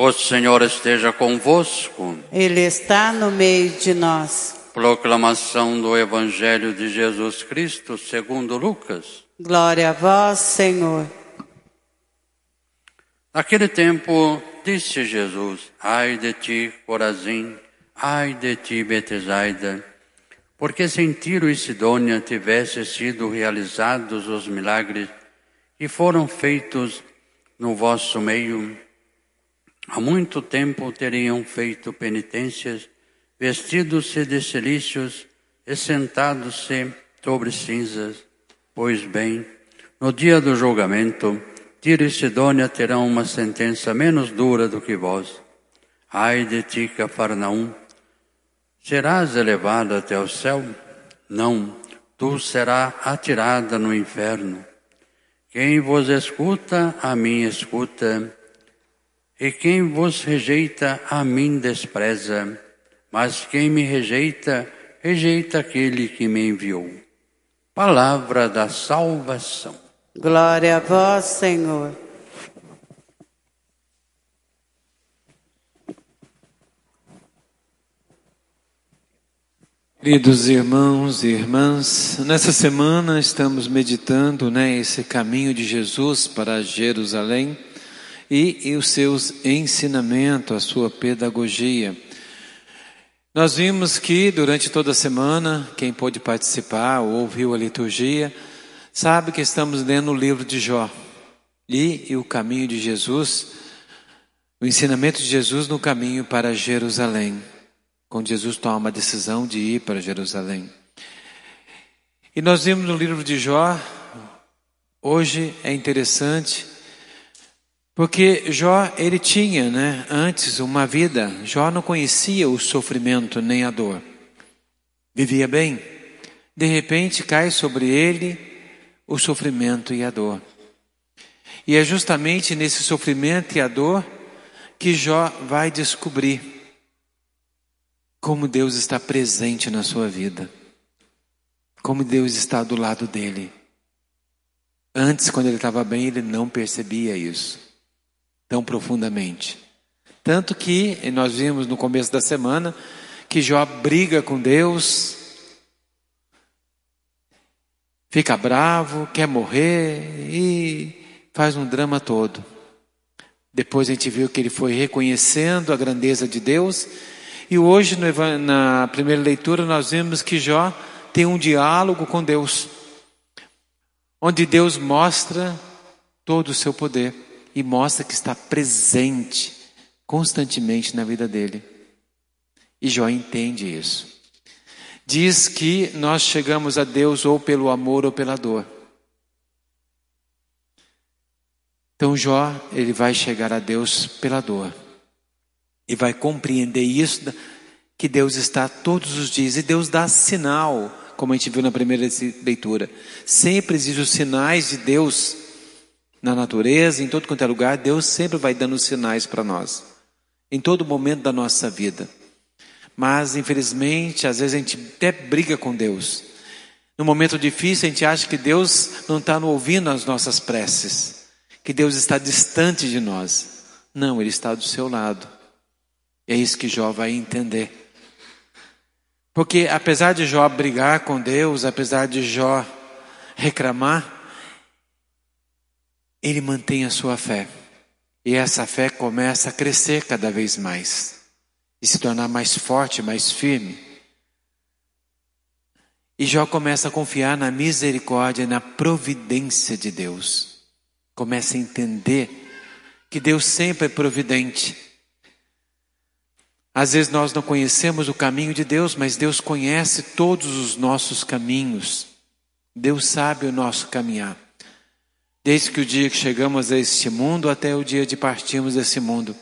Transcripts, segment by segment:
O Senhor esteja convosco. Ele está no meio de nós. Proclamação do Evangelho de Jesus Cristo segundo Lucas. Glória a vós, Senhor. Naquele tempo, disse Jesus: Ai de ti, Corazim, ai de ti, Betesaida, porque se em Tiro e Sidônia tivessem sido realizados os milagres que foram feitos no vosso meio, há muito tempo teriam feito penitências, vestidos-se de cilícios e sentados-se sobre cinzas. Pois bem, no dia do julgamento, Tiro e Sidônia terão uma sentença menos dura do que vós. Ai de ti, Cafarnaum, serás elevado até o céu? Não, tu serás atirada no inferno. Quem vos escuta, a mim escuta, e quem vos rejeita, a mim despreza. Mas quem me rejeita, rejeita aquele que me enviou. Palavra da salvação. Glória a vós, Senhor. Queridos irmãos e irmãs, nessa semana estamos meditando né, esse caminho de Jesus para Jerusalém e, e os seus ensinamentos, a sua pedagogia. Nós vimos que durante toda a semana, quem pôde participar ou ouviu a liturgia, sabe que estamos lendo o livro de Jó e, e o caminho de Jesus, o ensinamento de Jesus no caminho para Jerusalém quando Jesus toma uma decisão de ir para Jerusalém. E nós vimos no livro de Jó, hoje é interessante, porque Jó, ele tinha, né, antes uma vida, Jó não conhecia o sofrimento nem a dor. Vivia bem. De repente cai sobre ele o sofrimento e a dor. E é justamente nesse sofrimento e a dor que Jó vai descobrir como Deus está presente na sua vida. Como Deus está do lado dele. Antes, quando ele estava bem, ele não percebia isso tão profundamente. Tanto que nós vimos no começo da semana que Jó briga com Deus, fica bravo, quer morrer e faz um drama todo. Depois a gente viu que ele foi reconhecendo a grandeza de Deus e hoje, na primeira leitura, nós vemos que Jó tem um diálogo com Deus, onde Deus mostra todo o seu poder e mostra que está presente constantemente na vida dele. E Jó entende isso. Diz que nós chegamos a Deus ou pelo amor ou pela dor. Então Jó, ele vai chegar a Deus pela dor e vai compreender isso, que Deus está todos os dias, e Deus dá sinal, como a gente viu na primeira leitura. Sempre existem os sinais de Deus na natureza, em todo quanto é lugar, Deus sempre vai dando sinais para nós, em todo momento da nossa vida. Mas, infelizmente, às vezes a gente até briga com Deus. No momento difícil, a gente acha que Deus não está ouvindo as nossas preces, que Deus está distante de nós. Não, Ele está do seu lado. É isso que Jó vai entender. Porque apesar de Jó brigar com Deus, apesar de Jó reclamar, ele mantém a sua fé. E essa fé começa a crescer cada vez mais e se tornar mais forte, mais firme. E Jó começa a confiar na misericórdia e na providência de Deus. Começa a entender que Deus sempre é providente às vezes nós não conhecemos o caminho de Deus, mas Deus conhece todos os nossos caminhos. Deus sabe o nosso caminhar. Desde que o dia que chegamos a este mundo até o dia de partirmos desse mundo,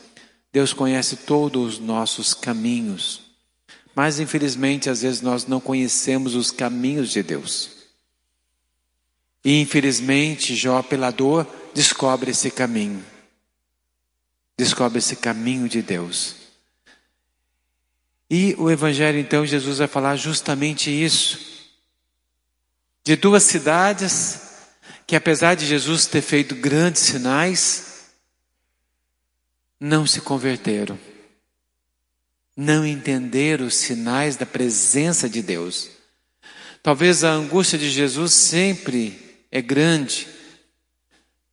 Deus conhece todos os nossos caminhos. Mas infelizmente, às vezes nós não conhecemos os caminhos de Deus. E infelizmente, Jó, pela dor, descobre esse caminho. Descobre esse caminho de Deus. E o Evangelho, então, Jesus vai falar justamente isso. De duas cidades que, apesar de Jesus ter feito grandes sinais, não se converteram, não entenderam os sinais da presença de Deus. Talvez a angústia de Jesus sempre é grande,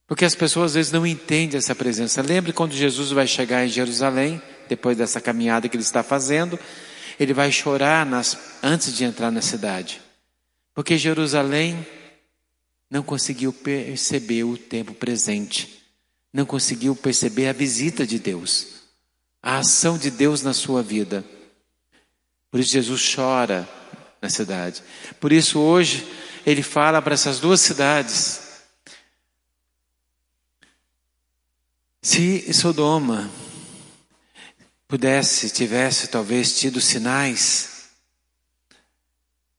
porque as pessoas às vezes não entendem essa presença. Lembre quando Jesus vai chegar em Jerusalém, depois dessa caminhada que ele está fazendo, ele vai chorar nas, antes de entrar na cidade. Porque Jerusalém não conseguiu perceber o tempo presente, não conseguiu perceber a visita de Deus, a ação de Deus na sua vida. Por isso Jesus chora na cidade. Por isso hoje ele fala para essas duas cidades: se Sodoma pudesse, tivesse talvez tido sinais,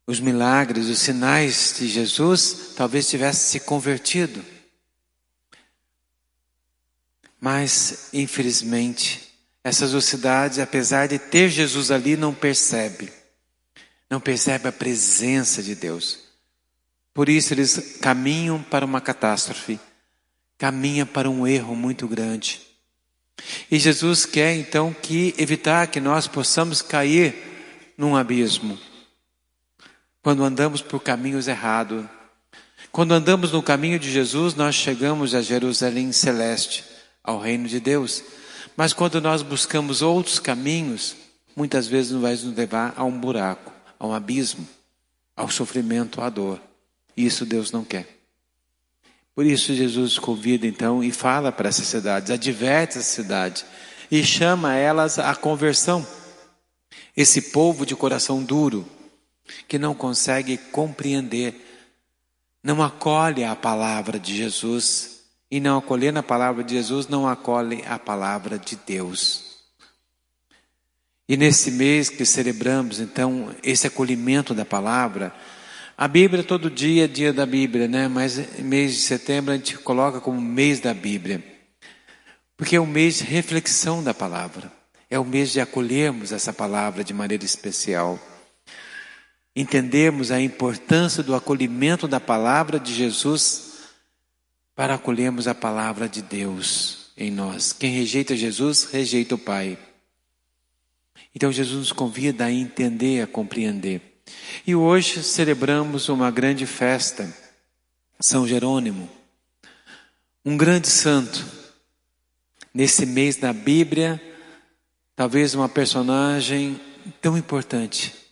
os milagres, os sinais de Jesus, talvez tivesse se convertido. Mas, infelizmente, essas cidades, apesar de ter Jesus ali, não percebe. Não percebe a presença de Deus. Por isso eles caminham para uma catástrofe, caminham para um erro muito grande. E Jesus quer então que evitar que nós possamos cair num abismo. Quando andamos por caminhos errados. Quando andamos no caminho de Jesus, nós chegamos a Jerusalém celeste, ao reino de Deus. Mas quando nós buscamos outros caminhos, muitas vezes vai nos levar a um buraco, a um abismo, ao sofrimento, à dor. Isso Deus não quer. Por isso Jesus convida então e fala para essas cidades, adverte as cidades e chama elas à conversão. Esse povo de coração duro, que não consegue compreender, não acolhe a palavra de Jesus, e não acolhendo a palavra de Jesus, não acolhe a palavra de Deus. E nesse mês que celebramos, então, esse acolhimento da palavra, a Bíblia todo dia é dia da Bíblia, né? Mas mês de setembro a gente coloca como mês da Bíblia. Porque é o mês de reflexão da palavra. É o mês de acolhermos essa palavra de maneira especial. Entendemos a importância do acolhimento da palavra de Jesus para acolhermos a palavra de Deus em nós. Quem rejeita Jesus, rejeita o Pai. Então Jesus nos convida a entender, a compreender. E hoje celebramos uma grande festa, São Jerônimo, um grande santo. Nesse mês da Bíblia, talvez uma personagem tão importante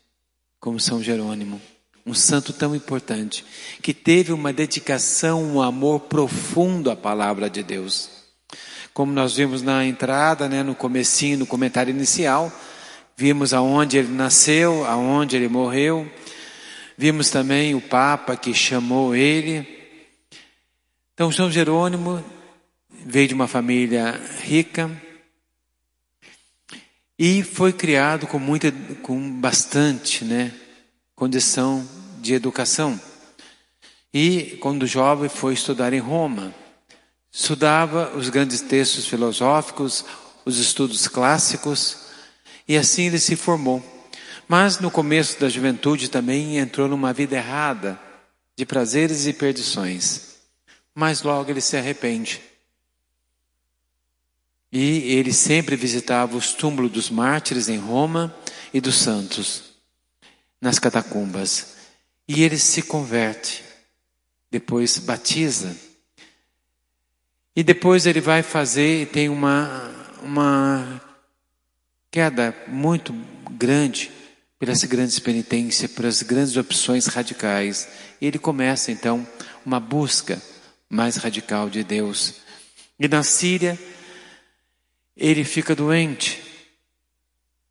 como São Jerônimo, um santo tão importante, que teve uma dedicação, um amor profundo à palavra de Deus. Como nós vimos na entrada, né, no comecinho, no comentário inicial, Vimos aonde ele nasceu, aonde ele morreu. Vimos também o Papa que chamou ele. Então, São Jerônimo veio de uma família rica e foi criado com muita, com bastante, né, condição de educação. E quando jovem foi estudar em Roma, estudava os grandes textos filosóficos, os estudos clássicos e assim ele se formou. Mas no começo da juventude também entrou numa vida errada, de prazeres e perdições. Mas logo ele se arrepende. E ele sempre visitava os túmulos dos mártires em Roma e dos santos, nas catacumbas. E ele se converte, depois batiza. E depois ele vai fazer, tem uma, uma queda muito grande pelas grandes penitências, pelas grandes opções radicais. E ele começa então uma busca mais radical de Deus. E na Síria, ele fica doente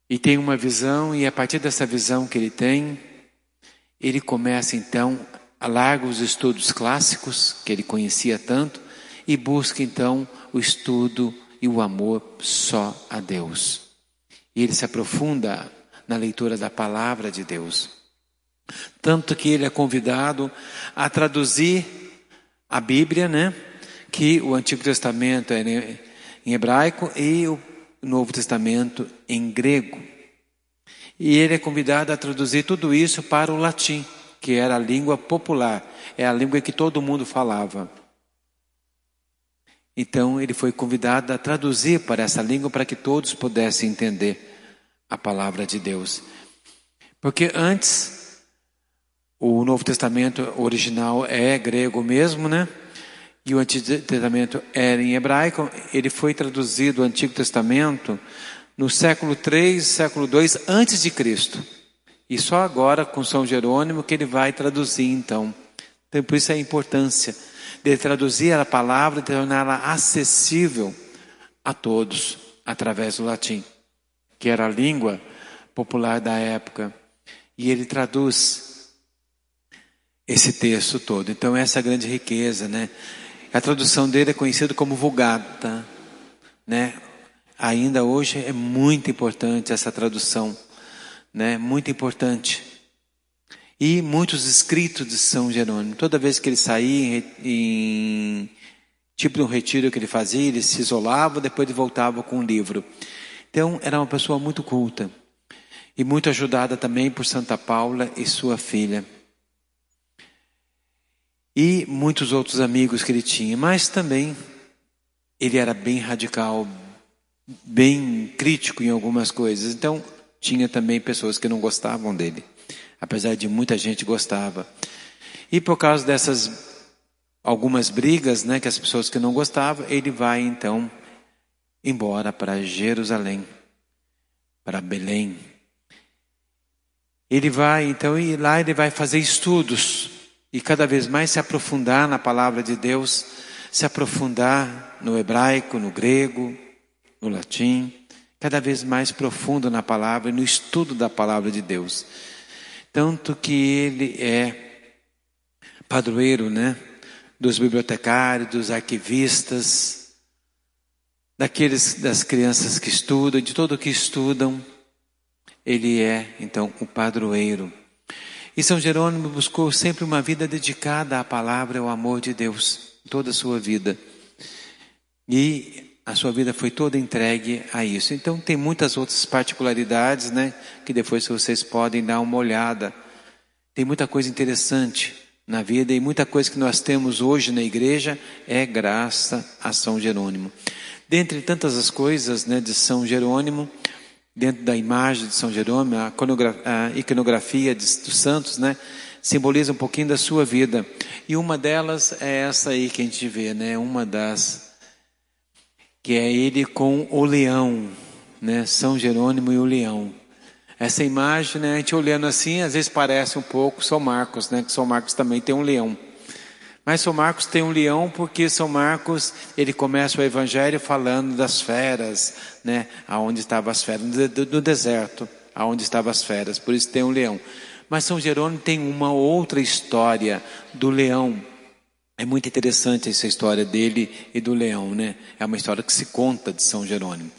e tem uma visão, e a partir dessa visão que ele tem, ele começa então a largar os estudos clássicos, que ele conhecia tanto, e busca então o estudo e o amor só a Deus. E ele se aprofunda na leitura da palavra de Deus. Tanto que ele é convidado a traduzir a Bíblia, né? Que o Antigo Testamento é em hebraico e o Novo Testamento em grego. E ele é convidado a traduzir tudo isso para o latim, que era a língua popular, é a língua que todo mundo falava. Então ele foi convidado a traduzir para essa língua para que todos pudessem entender a palavra de Deus. Porque antes o Novo Testamento original é grego mesmo, né? E o Antigo Testamento era em hebraico. Ele foi traduzido o Antigo Testamento no século 3, século 2 antes de Cristo. E só agora com São Jerônimo que ele vai traduzir então. Então por isso a importância de traduzir a palavra e torná-la acessível a todos através do latim, que era a língua popular da época. E ele traduz esse texto todo. Então essa é a grande riqueza, né? A tradução dele é conhecida como Vulgata, né? Ainda hoje é muito importante essa tradução, né? Muito importante. E muitos escritos de São Jerônimo. Toda vez que ele saía em, tipo de um retiro que ele fazia, ele se isolava, depois ele voltava com um livro. Então, era uma pessoa muito culta. E muito ajudada também por Santa Paula e sua filha. E muitos outros amigos que ele tinha. Mas também, ele era bem radical, bem crítico em algumas coisas. Então, tinha também pessoas que não gostavam dele apesar de muita gente gostava. E por causa dessas algumas brigas, né, que as pessoas que não gostavam, ele vai então embora para Jerusalém, para Belém. Ele vai então e lá ele vai fazer estudos e cada vez mais se aprofundar na palavra de Deus, se aprofundar no hebraico, no grego, no latim, cada vez mais profundo na palavra e no estudo da palavra de Deus. Tanto que ele é padroeiro, né? Dos bibliotecários, dos arquivistas, daqueles das crianças que estudam, de todo que estudam, ele é então o padroeiro. E São Jerônimo buscou sempre uma vida dedicada à palavra e ao amor de Deus, toda a sua vida. E a sua vida foi toda entregue a isso. Então tem muitas outras particularidades, né, que depois vocês podem dar uma olhada. Tem muita coisa interessante na vida e muita coisa que nós temos hoje na igreja é graça a São Jerônimo. Dentre tantas as coisas, né, de São Jerônimo, dentro da imagem de São Jerônimo, a, iconografia dos santos, né, simboliza um pouquinho da sua vida. E uma delas é essa aí que a gente vê, né, uma das que é ele com o leão, né? São Jerônimo e o leão. Essa imagem, né, a gente olhando assim, às vezes parece um pouco São Marcos, né? Que São Marcos também tem um leão. Mas São Marcos tem um leão porque São Marcos, ele começa o evangelho falando das feras, né? Aonde estavam as feras, no deserto, aonde estavam as feras, por isso tem um leão. Mas São Jerônimo tem uma outra história do leão, é muito interessante essa história dele e do leão, né? É uma história que se conta de São Jerônimo.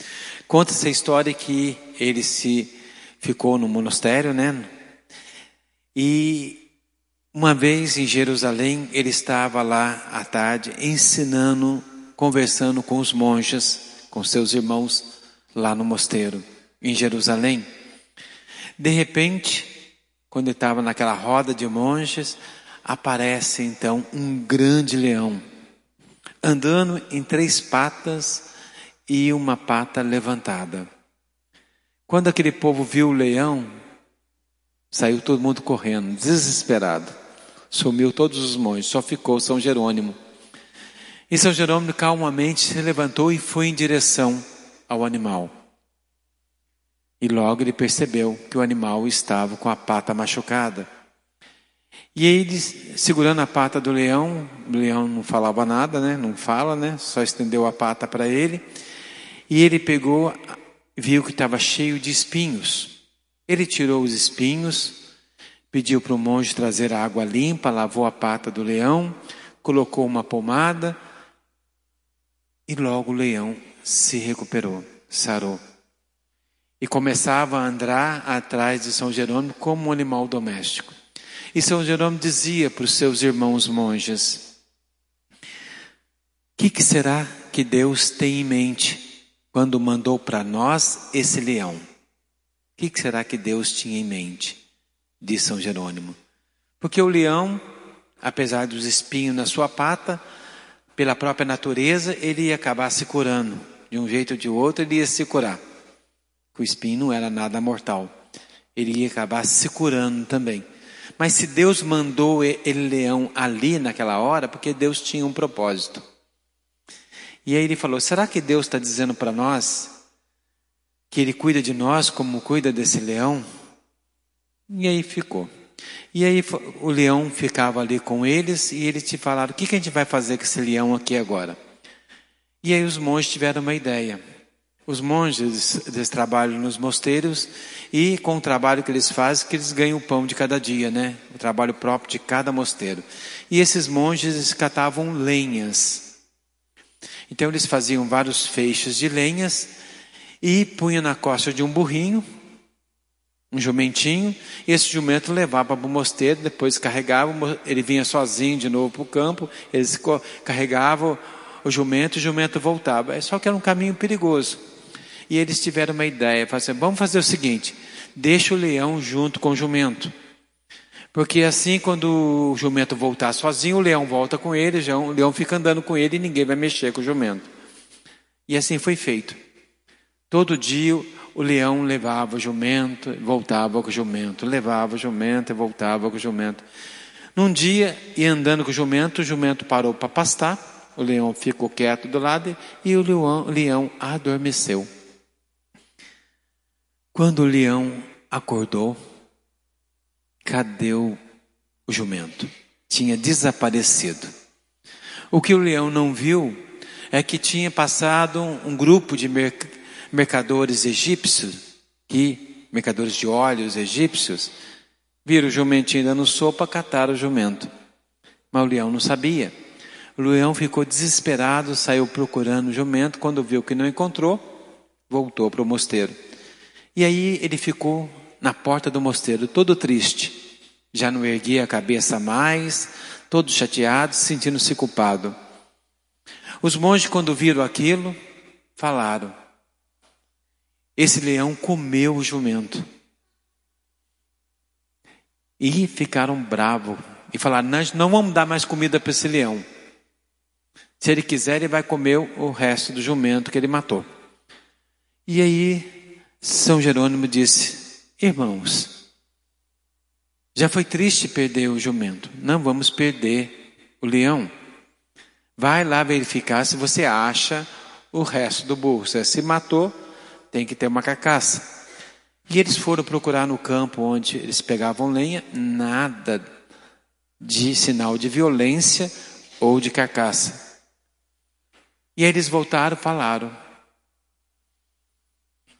Conta essa história que ele se ficou no monastério, né? E uma vez em Jerusalém, ele estava lá à tarde ensinando, conversando com os monges, com seus irmãos lá no mosteiro, em Jerusalém. De repente, quando ele estava naquela roda de monges, aparece então um grande leão, andando em três patas e uma pata levantada. Quando aquele povo viu o leão, saiu todo mundo correndo, desesperado. Sumiu todos os monges, só ficou São Jerônimo. E São Jerônimo calmamente se levantou e foi em direção ao animal. E logo ele percebeu que o animal estava com a pata machucada. E ele, segurando a pata do leão, o leão não falava nada, né? Não fala, né? Só estendeu a pata para ele. E ele pegou, viu que estava cheio de espinhos. Ele tirou os espinhos, pediu para o monge trazer água limpa, lavou a pata do leão, colocou uma pomada e logo o leão se recuperou, sarou. E começava a andar atrás de São Jerônimo como um animal doméstico. E São Jerônimo dizia para os seus irmãos monges: O que, que será que Deus tem em mente quando mandou para nós esse leão? O que, que será que Deus tinha em mente? Diz São Jerônimo. Porque o leão, apesar dos espinhos na sua pata, pela própria natureza, ele ia acabar se curando. De um jeito ou de outro, ele ia se curar. O espinho não era nada mortal. Ele ia acabar se curando também. Mas se Deus mandou ele leão ali naquela hora, porque Deus tinha um propósito. E aí ele falou: será que Deus está dizendo para nós que Ele cuida de nós como cuida desse leão? E aí ficou. E aí o leão ficava ali com eles e eles te falaram: o que, que a gente vai fazer com esse leão aqui agora? E aí os monges tiveram uma ideia. Os monges eles trabalham nos mosteiros e com o trabalho que eles fazem, que eles ganham o pão de cada dia, né? O trabalho próprio de cada mosteiro. E esses monges catavam lenhas. Então eles faziam vários feixes de lenhas e punham na costa de um burrinho, um jumentinho, e esse jumento levava para o mosteiro, depois carregava, ele vinha sozinho de novo para o campo, eles carregavam o jumento, o jumento voltava. É só que era um caminho perigoso. E eles tiveram uma ideia, falaram assim, vamos fazer o seguinte, deixa o leão junto com o jumento. Porque assim, quando o jumento voltar sozinho, o leão volta com ele, já o leão fica andando com ele e ninguém vai mexer com o jumento. E assim foi feito. Todo dia o leão levava o jumento, voltava com o jumento, levava o jumento e voltava com o jumento. Num dia, ia andando com o jumento, o jumento parou para pastar, o leão ficou quieto do lado e o leão, o leão adormeceu. Quando o leão acordou, cadê o jumento? Tinha desaparecido. O que o leão não viu é que tinha passado um grupo de mercadores egípcios, que, mercadores de óleos egípcios, viram o jumentinho dando sopa, cataram o jumento. Mas o leão não sabia. O leão ficou desesperado, saiu procurando o jumento. Quando viu que não encontrou, voltou para o mosteiro. E aí ele ficou na porta do mosteiro, todo triste. Já não erguia a cabeça mais, todo chateado, sentindo-se culpado. Os monges, quando viram aquilo, falaram: Esse leão comeu o jumento. E ficaram bravos e falaram: Nós não vamos dar mais comida para esse leão. Se ele quiser, ele vai comer o resto do jumento que ele matou. E aí, São Jerônimo disse: Irmãos, já foi triste perder o jumento, não vamos perder o leão. Vai lá verificar se você acha o resto do burro. Se se matou, tem que ter uma carcaça. E eles foram procurar no campo onde eles pegavam lenha, nada de sinal de violência ou de carcaça. E aí eles voltaram, falaram.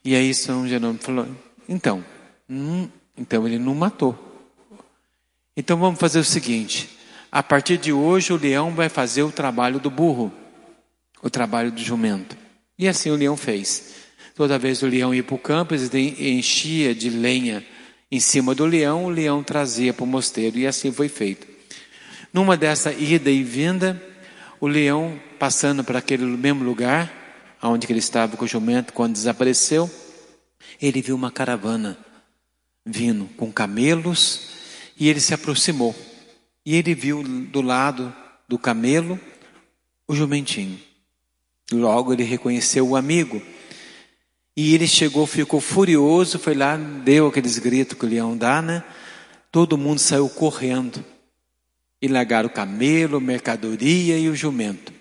E aí São Jerônimo falou: então, hum, então ele não matou. Então vamos fazer o seguinte: a partir de hoje o leão vai fazer o trabalho do burro, o trabalho do jumento. E assim o leão fez. Toda vez o leão ia para o campo, ele enchia de lenha em cima do leão, o leão trazia para o mosteiro, e assim foi feito. Numa dessa ida e vinda, o leão passando para aquele mesmo lugar, onde ele estava com o jumento, quando desapareceu, ele viu uma caravana vindo com camelos e ele se aproximou. E ele viu do lado do camelo o jumentinho. Logo ele reconheceu o amigo. E ele chegou, ficou furioso, foi lá, deu aqueles gritos que o leão dá, né? Todo mundo saiu correndo. E largaram o camelo, mercadoria e o jumento.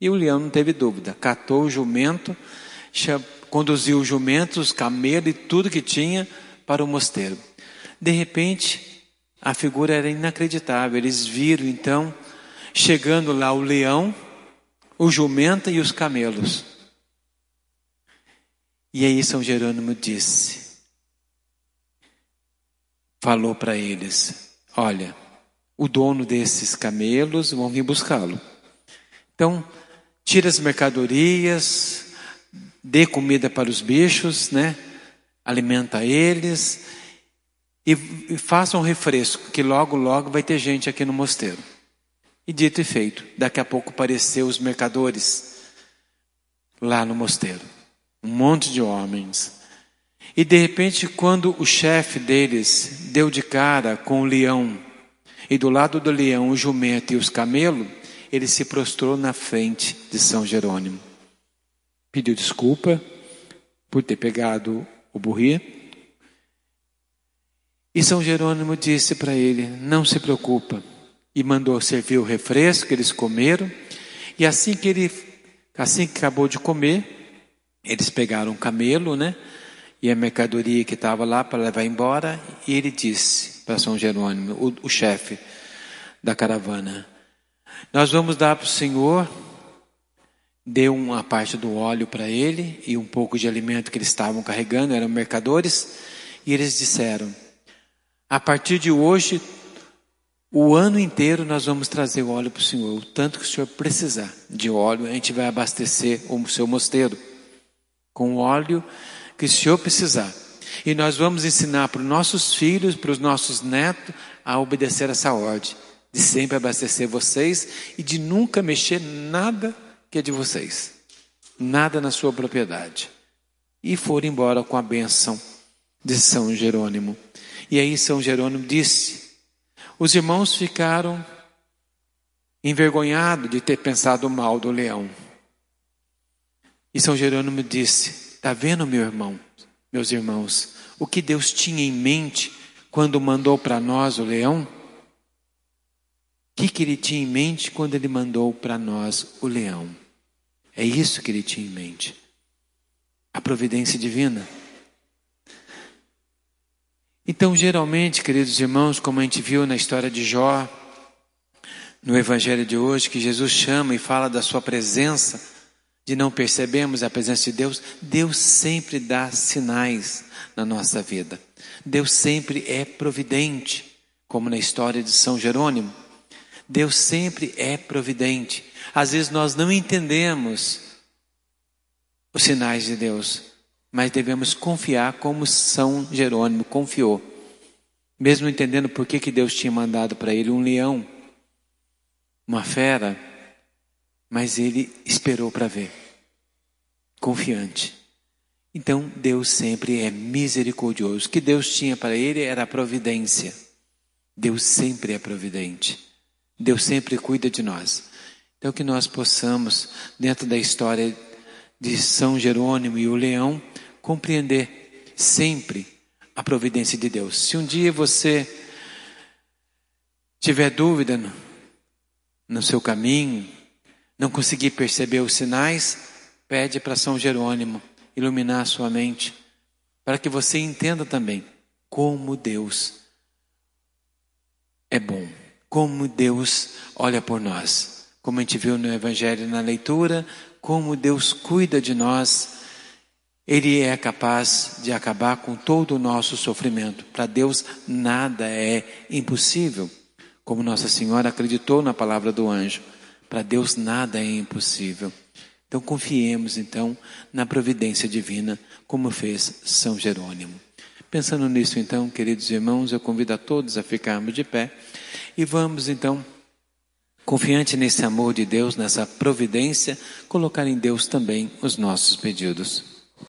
E o leão não teve dúvida, catou o jumento, conduziu o jumento, os camelos e tudo que tinha para o mosteiro. De repente, a figura era inacreditável. Eles viram então, chegando lá o leão, o jumento e os camelos. E aí São Jerônimo disse, falou para eles: Olha, o dono desses camelos vão vir buscá-lo. Então, tira as mercadorias, dê comida para os bichos, né? Alimenta eles e, e faça um refresco, que logo, logo vai ter gente aqui no mosteiro. E dito e feito, daqui a pouco apareceu os mercadores lá no mosteiro. Um monte de homens. E de repente, quando o chefe deles deu de cara com o leão e do lado do leão o jumento e os camelos, ele se prostrou na frente de São Jerônimo. Pediu desculpa por ter pegado o burri. E São Jerônimo disse para ele: Não se preocupa. E mandou servir o refresco, eles comeram. E assim que ele, assim que acabou de comer, eles pegaram um camelo, né? E a mercadoria que estava lá para levar embora. E ele disse para São Jerônimo, o, o chefe da caravana: Nós vamos dar para o Senhor. Deu uma parte do óleo para ele e um pouco de alimento que eles estavam carregando, eram mercadores. E eles disseram: A partir de hoje, o ano inteiro nós vamos trazer o óleo para o Senhor. O tanto que o Senhor precisar de óleo, a gente vai abastecer o seu mosteiro com o óleo que o Senhor precisar. E nós vamos ensinar para os nossos filhos, para os nossos netos, a obedecer essa ordem, de sempre abastecer vocês e de nunca mexer nada que é de vocês, nada na sua propriedade. E foram embora com a benção de São Jerônimo. E aí São Jerônimo disse: os irmãos ficaram envergonhados de ter pensado mal do leão. E São Jerônimo disse: Está vendo, meu irmão, meus irmãos, o que Deus tinha em mente quando mandou para nós o leão? O que, que ele tinha em mente quando ele mandou para nós o leão? É isso que ele tinha em mente. A providência divina. Então, geralmente, queridos irmãos, como a gente viu na história de Jó, no Evangelho de hoje, que Jesus chama e fala da sua presença, de não percebermos a presença de Deus, Deus sempre dá sinais na nossa vida. Deus sempre é providente, como na história de São Jerônimo. Deus sempre é providente. Às vezes nós não entendemos os sinais de Deus, mas devemos confiar como São Jerônimo confiou. Mesmo entendendo por que, que Deus tinha mandado para ele um leão, uma fera, mas ele esperou para ver, confiante. Então Deus sempre é misericordioso. O que Deus tinha para ele era a providência. Deus sempre é providente. Deus sempre cuida de nós. Então que nós possamos, dentro da história de São Jerônimo e o leão, compreender sempre a providência de Deus. Se um dia você tiver dúvida no, no seu caminho, não conseguir perceber os sinais, pede para São Jerônimo iluminar a sua mente, para que você entenda também como Deus é bom, como Deus olha por nós, como a gente viu no Evangelho na leitura, como Deus cuida de nós. Ele é capaz de acabar com todo o nosso sofrimento. Para Deus nada é impossível, como Nossa Senhora acreditou na palavra do anjo. Para Deus nada é impossível. Então confiemos então na providência divina, como fez São Jerônimo. Pensando nisso então, queridos irmãos, eu convido a todos a ficarmos de pé e vamos então confiante nesse amor de Deus, nessa providência, colocar em Deus também os nossos pedidos.